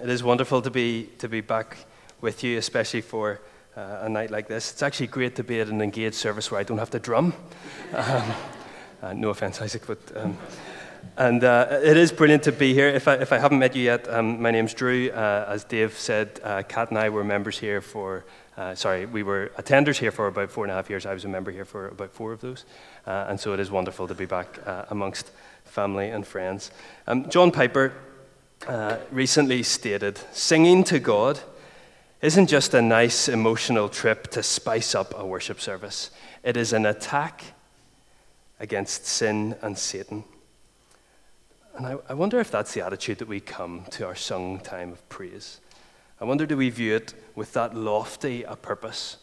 It is wonderful to be, to be back with you, especially for uh, a night like this. It's actually great to be at an engaged service where I don't have to drum. Um, uh, no offense, Isaac, but. Um, and uh, it is brilliant to be here. If I, if I haven't met you yet, um, my name's Drew. Uh, as Dave said, uh, Kat and I were members here for, uh, sorry, we were attenders here for about four and a half years. I was a member here for about four of those. And so it is wonderful to be back amongst family and friends. Um, John Piper recently stated singing to God isn't just a nice emotional trip to spice up a worship service, it is an attack against sin and Satan. And I, I, wonder if that's the attitude that we come to our sung time of praise. I wonder, do we view it with that lofty a purpose?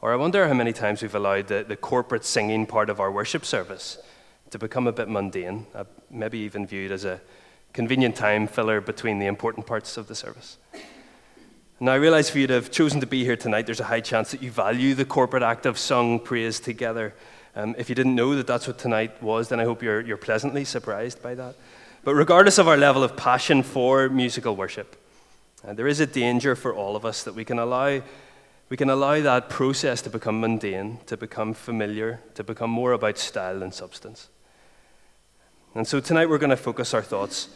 Or I wonder how many times we've allowed the, the corporate singing part of our worship service to become a bit mundane, uh, maybe even viewed as a convenient time filler between the important parts of the service. Now, I realize for you to have chosen to be here tonight, there's a high chance that you value the corporate act of sung praise together. Um, if you didn't know that that's what tonight was, then I hope you're, you're pleasantly surprised by that. But regardless of our level of passion for musical worship, uh, there is a danger for all of us that we can allow we can allow that process to become mundane, to become familiar, to become more about style than substance. And so tonight we're going to focus our thoughts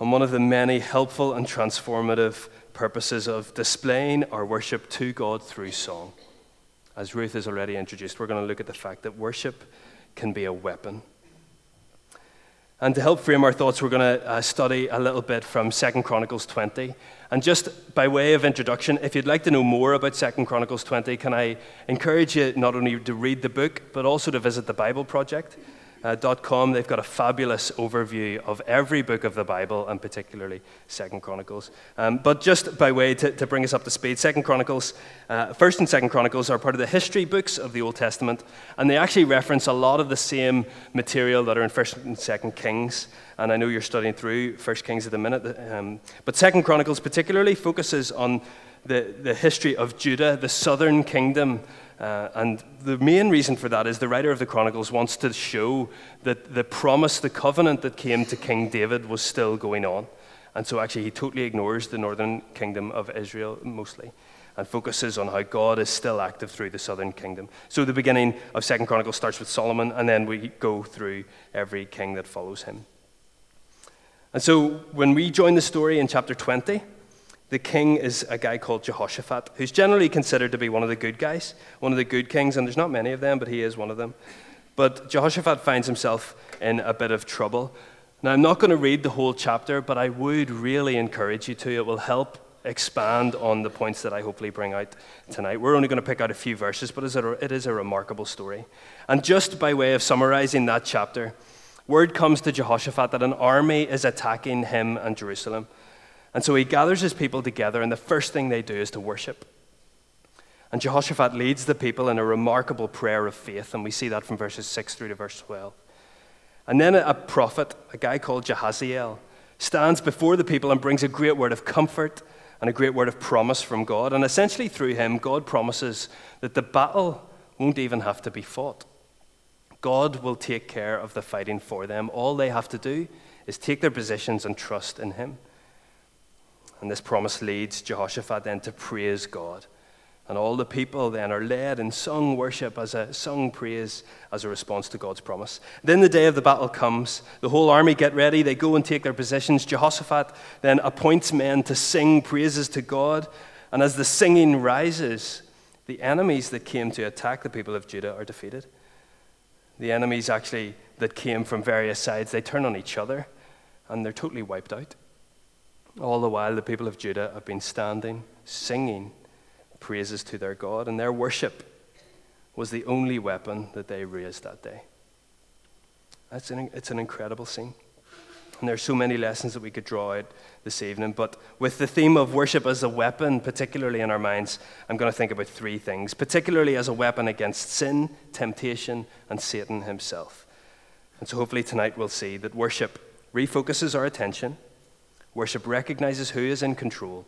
on one of the many helpful and transformative purposes of displaying our worship to God through song. As Ruth has already introduced, we're going to look at the fact that worship can be a weapon. And to help frame our thoughts, we're going to uh, study a little bit from 2 Chronicles 20. And just by way of introduction, if you'd like to know more about 2 Chronicles 20, can I encourage you not only to read the book, but also to visit the Bible Project uh, .com, they've got a fabulous overview of every book of the Bible, and particularly Second Chronicles. Um, but just by way to, to, bring us up to speed, Second Chronicles, uh, First and Second Chronicles are part of the history books of the Old Testament, and they actually reference a lot of the same material that are in First and Second Kings. And I know you're studying through First Kings at the minute, um, but Second Chronicles particularly focuses on the, the history of Judah, the southern kingdom uh, and the main reason for that is the writer of the Chronicles wants to show that the promise, the covenant that came to King David was still going on. And so actually, he totally ignores the northern kingdom of Israel mostly and focuses on how God is still active through the southern kingdom. So the beginning of Second Chronicles starts with Solomon, and then we go through every king that follows him. And so when we join the story in chapter 20, the king is a guy called Jehoshaphat, who's generally considered to be one of the good guys, one of the good kings, and there's not many of them, but he is one of them. But Jehoshaphat finds himself in a bit of trouble. Now, I'm not going to read the whole chapter, but I would really encourage you to. It will help expand on the points that I hopefully bring out tonight. We're only going to pick out a few verses, but it is a remarkable story. And just by way of summarizing that chapter, word comes to Jehoshaphat that an army is attacking him and Jerusalem. And so he gathers his people together, and the first thing they do is to worship. And Jehoshaphat leads the people in a remarkable prayer of faith, and we see that from verses 6 through to verse 12. And then a prophet, a guy called Jahaziel, stands before the people and brings a great word of comfort and a great word of promise from God. And essentially, through him, God promises that the battle won't even have to be fought. God will take care of the fighting for them. All they have to do is take their positions and trust in him. And this promise leads Jehoshaphat then to praise God. And all the people then are led in sung worship as a sung praise as a response to God's promise. Then the day of the battle comes. The whole army get ready. They go and take their positions. Jehoshaphat then appoints men to sing praises to God. And as the singing rises, the enemies that came to attack the people of Judah are defeated. The enemies actually that came from various sides, they turn on each other and they're totally wiped out. All the while, the people of Judah have been standing, singing praises to their God, and their worship was the only weapon that they raised that day. That's an, it's an incredible scene. And there are so many lessons that we could draw out this evening. But with the theme of worship as a weapon, particularly in our minds, I'm going to think about three things, particularly as a weapon against sin, temptation, and Satan himself. And so hopefully tonight we'll see that worship refocuses our attention Worship recognizes who is in control,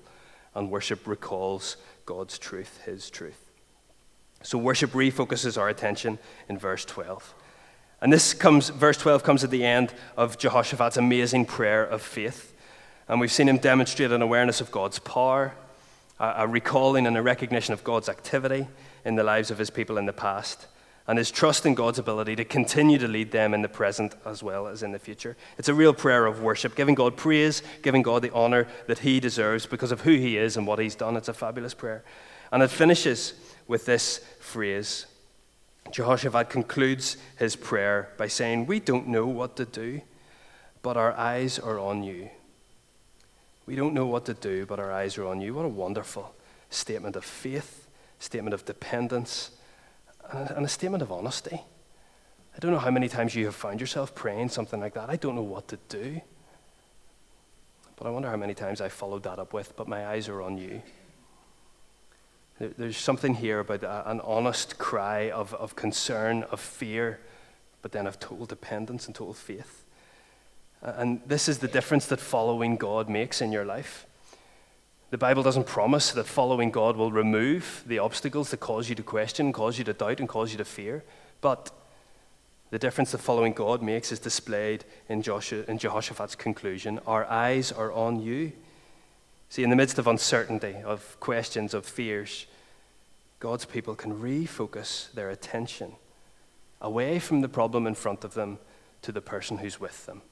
and worship recalls God's truth, His truth. So worship refocuses our attention in verse 12. And this comes, verse 12 comes at the end of Jehoshaphat's amazing prayer of faith. And we've seen him demonstrate an awareness of God's power, a, a recalling and a recognition of God's activity in the lives of his people in the past, and his trust in God's ability to continue to lead them in the present as well as in the future. It's a real prayer of worship, giving God praise, giving God the honor that he deserves because of who he is and what he's done. It's a fabulous prayer. And it finishes with this phrase. Jehoshaphat concludes his prayer by saying, We don't know what to do, but our eyes are on you. We don't know what to do, but our eyes are on you. What a wonderful statement of faith, statement of dependence, and a statement of honesty. I don't know how many times you have found yourself praying something like that. I don't know what to do. But I wonder how many times I followed that up with, but my eyes are on you. There's something here about an honest cry of, of concern, of fear, but then of total dependence and total faith. And this is the difference that following God makes in your life. The Bible doesn't promise that following God will remove the obstacles that cause you to question, cause you to doubt, and cause you to fear. But the difference that following God makes is displayed in, Joshua, in Jehoshaphat's conclusion Our eyes are on you. See, in the midst of uncertainty, of questions, of fears, God's people can refocus their attention away from the problem in front of them to the person who's with them.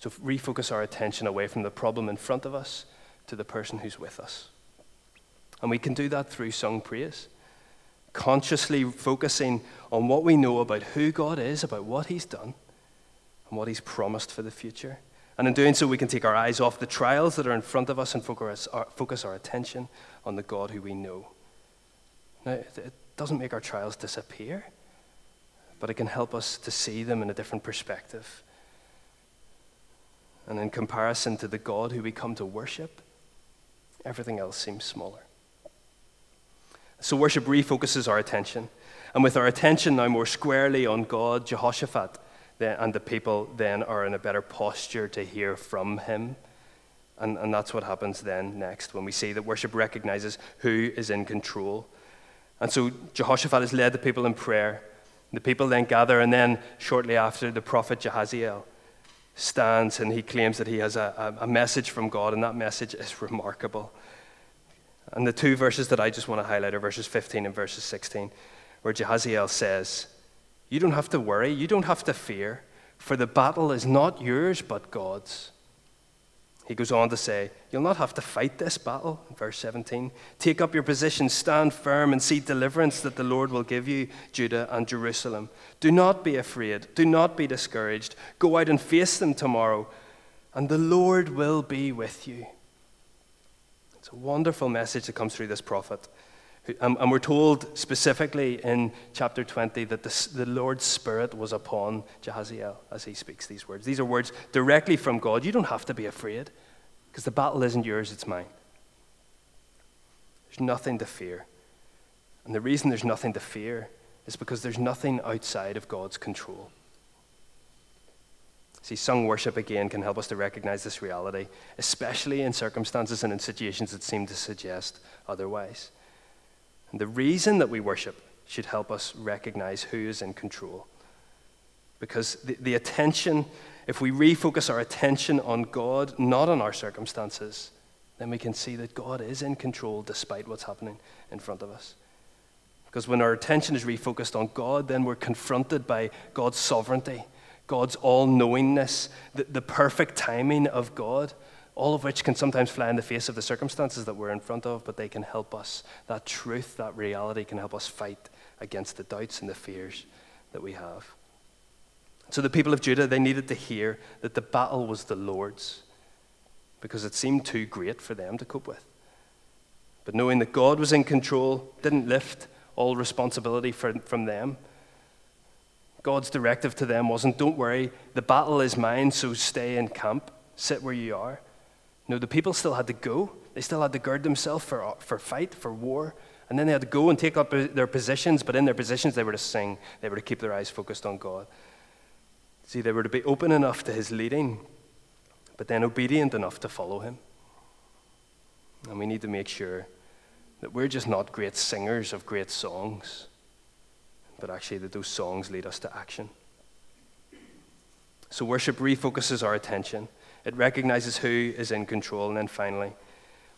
So refocus our attention away from the problem in front of us to the person who's with us. And we can do that through sung praise, consciously focusing on what we know about who God is, about what He's done, and what He's promised for the future. And in doing so, we can take our eyes off the trials that are in front of us and focus our, focus our attention on the God who we know. Now, it doesn't make our trials disappear, but it can help us to see them in a different perspective. And in comparison to the God who we come to worship, everything else seems smaller. So worship refocuses our attention. And with our attention now more squarely on God, Jehoshaphat and the people then are in a better posture to hear from him. And, and that's what happens then next when we see that worship recognizes who is in control. And so Jehoshaphat has led the people in prayer. The people then gather, and then shortly after, the prophet Jahaziel stands and he claims that he has a, a, message from God, and that message is remarkable. And the two verses that I just want to highlight are verses 15 and verses 16, where Jahaziel says, You don't have to worry, you don't have to fear, for the battle is not yours but God's. He goes on to say, You'll not have to fight this battle, verse 17. Take up your position, stand firm, and see deliverance that the Lord will give you, Judah and Jerusalem. Do not be afraid, do not be discouraged. Go out and face them tomorrow, and the Lord will be with you. It's a wonderful message that comes through this prophet. Um, and we're told specifically in chapter 20 that the, the Lord's Spirit was upon Jahaziel as he speaks these words. These are words directly from God. You don't have to be afraid because the battle isn't yours, it's mine. There's nothing to fear. And the reason there's nothing to fear is because there's nothing outside of God's control. See, sung worship again can help us to recognize this reality, especially in circumstances and in situations that seem to suggest otherwise. And the reason that we worship should help us recognize who is in control. Because the, the attention, if we refocus our attention on God, not on our circumstances, then we can see that God is in control despite what's happening in front of us. Because when our attention is refocused on God, then we're confronted by God's sovereignty, God's all knowingness, the, the perfect timing of God all of which can sometimes fly in the face of the circumstances that we're in front of, but they can help us. That truth, that reality can help us fight against the doubts and the fears that we have. So the people of Judah, they needed to hear that the battle was the Lord's because it seemed too great for them to cope with. But knowing that God was in control didn't lift all responsibility for, from them. God's directive to them wasn't, don't worry, the battle is mine, so stay in camp, sit where you are. No, the people still had to go. They still had to gird themselves for, for fight, for war. And then they had to go and take up their positions, but in their positions, they were to sing. They were to keep their eyes focused on God. See, they were to be open enough to his leading, but then obedient enough to follow him. And we need to make sure that we're just not great singers of great songs, but actually that those songs lead us to action. So worship refocuses our attention It recognizes who is in control. And then finally,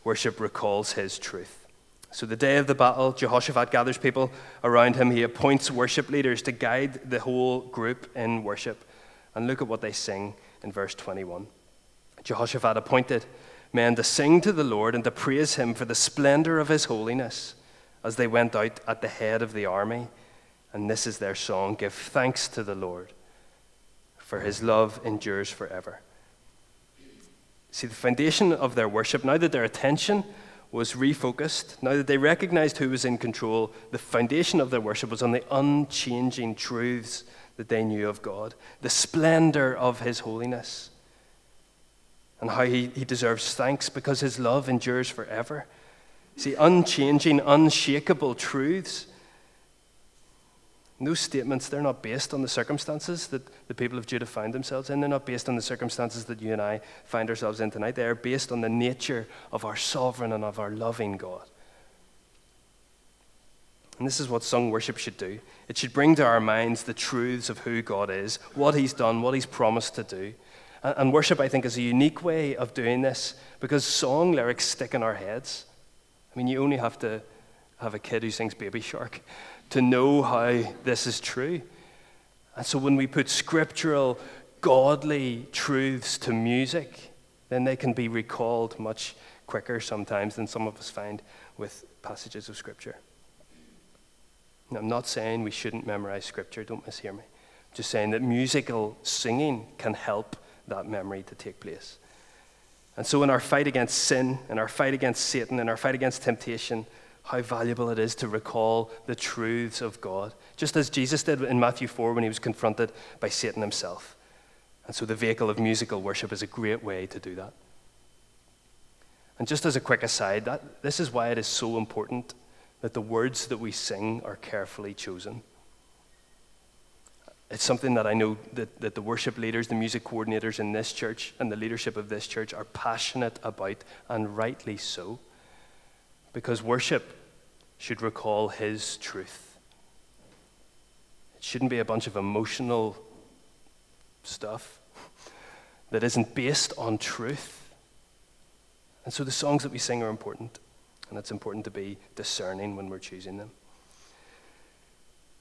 worship recalls his truth. So, the day of the battle, Jehoshaphat gathers people around him. He appoints worship leaders to guide the whole group in worship. And look at what they sing in verse 21. Jehoshaphat appointed men to sing to the Lord and to praise him for the splendor of his holiness as they went out at the head of the army. And this is their song Give thanks to the Lord, for his love endures forever. See, the foundation of their worship, now that their attention was refocused, now that they recognized who was in control, the foundation of their worship was on the unchanging truths that they knew of God, the splendor of his holiness, and how he, he deserves thanks because his love endures forever. See, unchanging, unshakable truths those statements, they're not based on the circumstances that the people of Judah find themselves in. They're not based on the circumstances that you and I find ourselves in tonight. They are based on the nature of our sovereign and of our loving God. And this is what sung worship should do it should bring to our minds the truths of who God is, what He's done, what He's promised to do. And worship, I think, is a unique way of doing this because song lyrics stick in our heads. I mean, you only have to have a kid who sings Baby Shark to know how this is true. And so when we put scriptural, godly truths to music, then they can be recalled much quicker sometimes than some of us find with passages of scripture. Now, I'm not saying we shouldn't memorize scripture, don't mishear me. I'm just saying that musical singing can help that memory to take place. And so, in our fight against sin, in our fight against Satan, in our fight against temptation, how valuable it is to recall the truths of God, just as Jesus did in Matthew 4 when he was confronted by Satan himself. And so the vehicle of musical worship is a great way to do that. And just as a quick aside, that, this is why it is so important that the words that we sing are carefully chosen. It's something that I know that, that the worship leaders, the music coordinators in this church, and the leadership of this church are passionate about, and rightly so. Because worship should recall His truth. It shouldn't be a bunch of emotional stuff that isn't based on truth. And so the songs that we sing are important, and it's important to be discerning when we're choosing them.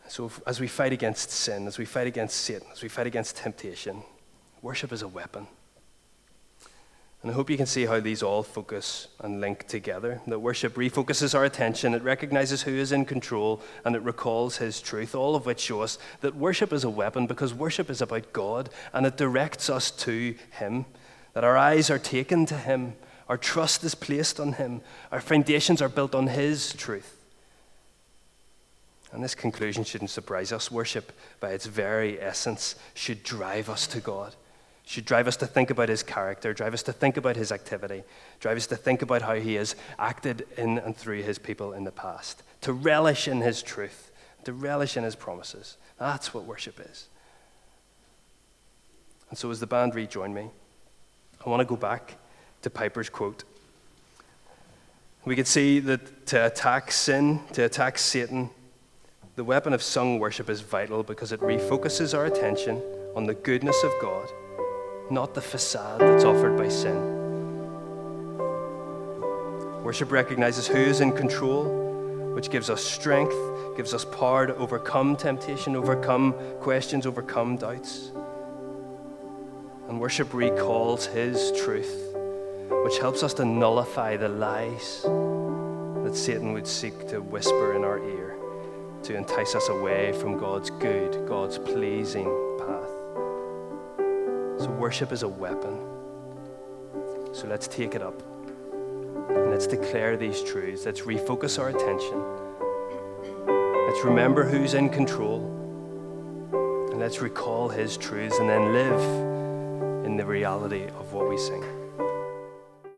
So, as we fight against sin, as we fight against Satan, as we fight against temptation, worship is a weapon. And I hope you can see how these all focus and link together. That worship refocuses our attention, it recognizes who is in control, and it recalls his truth, all of which show us that worship is a weapon because worship is about God and it directs us to him. That our eyes are taken to him, our trust is placed on him, our foundations are built on his truth. And this conclusion shouldn't surprise us. Worship, by its very essence, should drive us to God should drive us to think about his character, drive us to think about his activity, drive us to think about how he has acted in and through his people in the past, to relish in his truth, to relish in his promises. That's what worship is. And so, as the band rejoin me, I want to go back to Piper's quote. We could see that to attack sin, to attack Satan, the weapon of sung worship is vital because it refocuses our attention on the goodness of God not the facade that's offered by sin. Worship recognizes who is in control, which gives us strength, gives us power to overcome temptation, overcome questions, overcome doubts. And worship recalls His truth, which helps us to nullify the lies that Satan would seek to whisper in our ear to entice us away from God's good, God's pleasing so, worship is a weapon. So, let's take it up. And let's declare these truths. Let's refocus our attention. Let's remember who's in control. And let's recall his truths and then live in the reality of what we sing.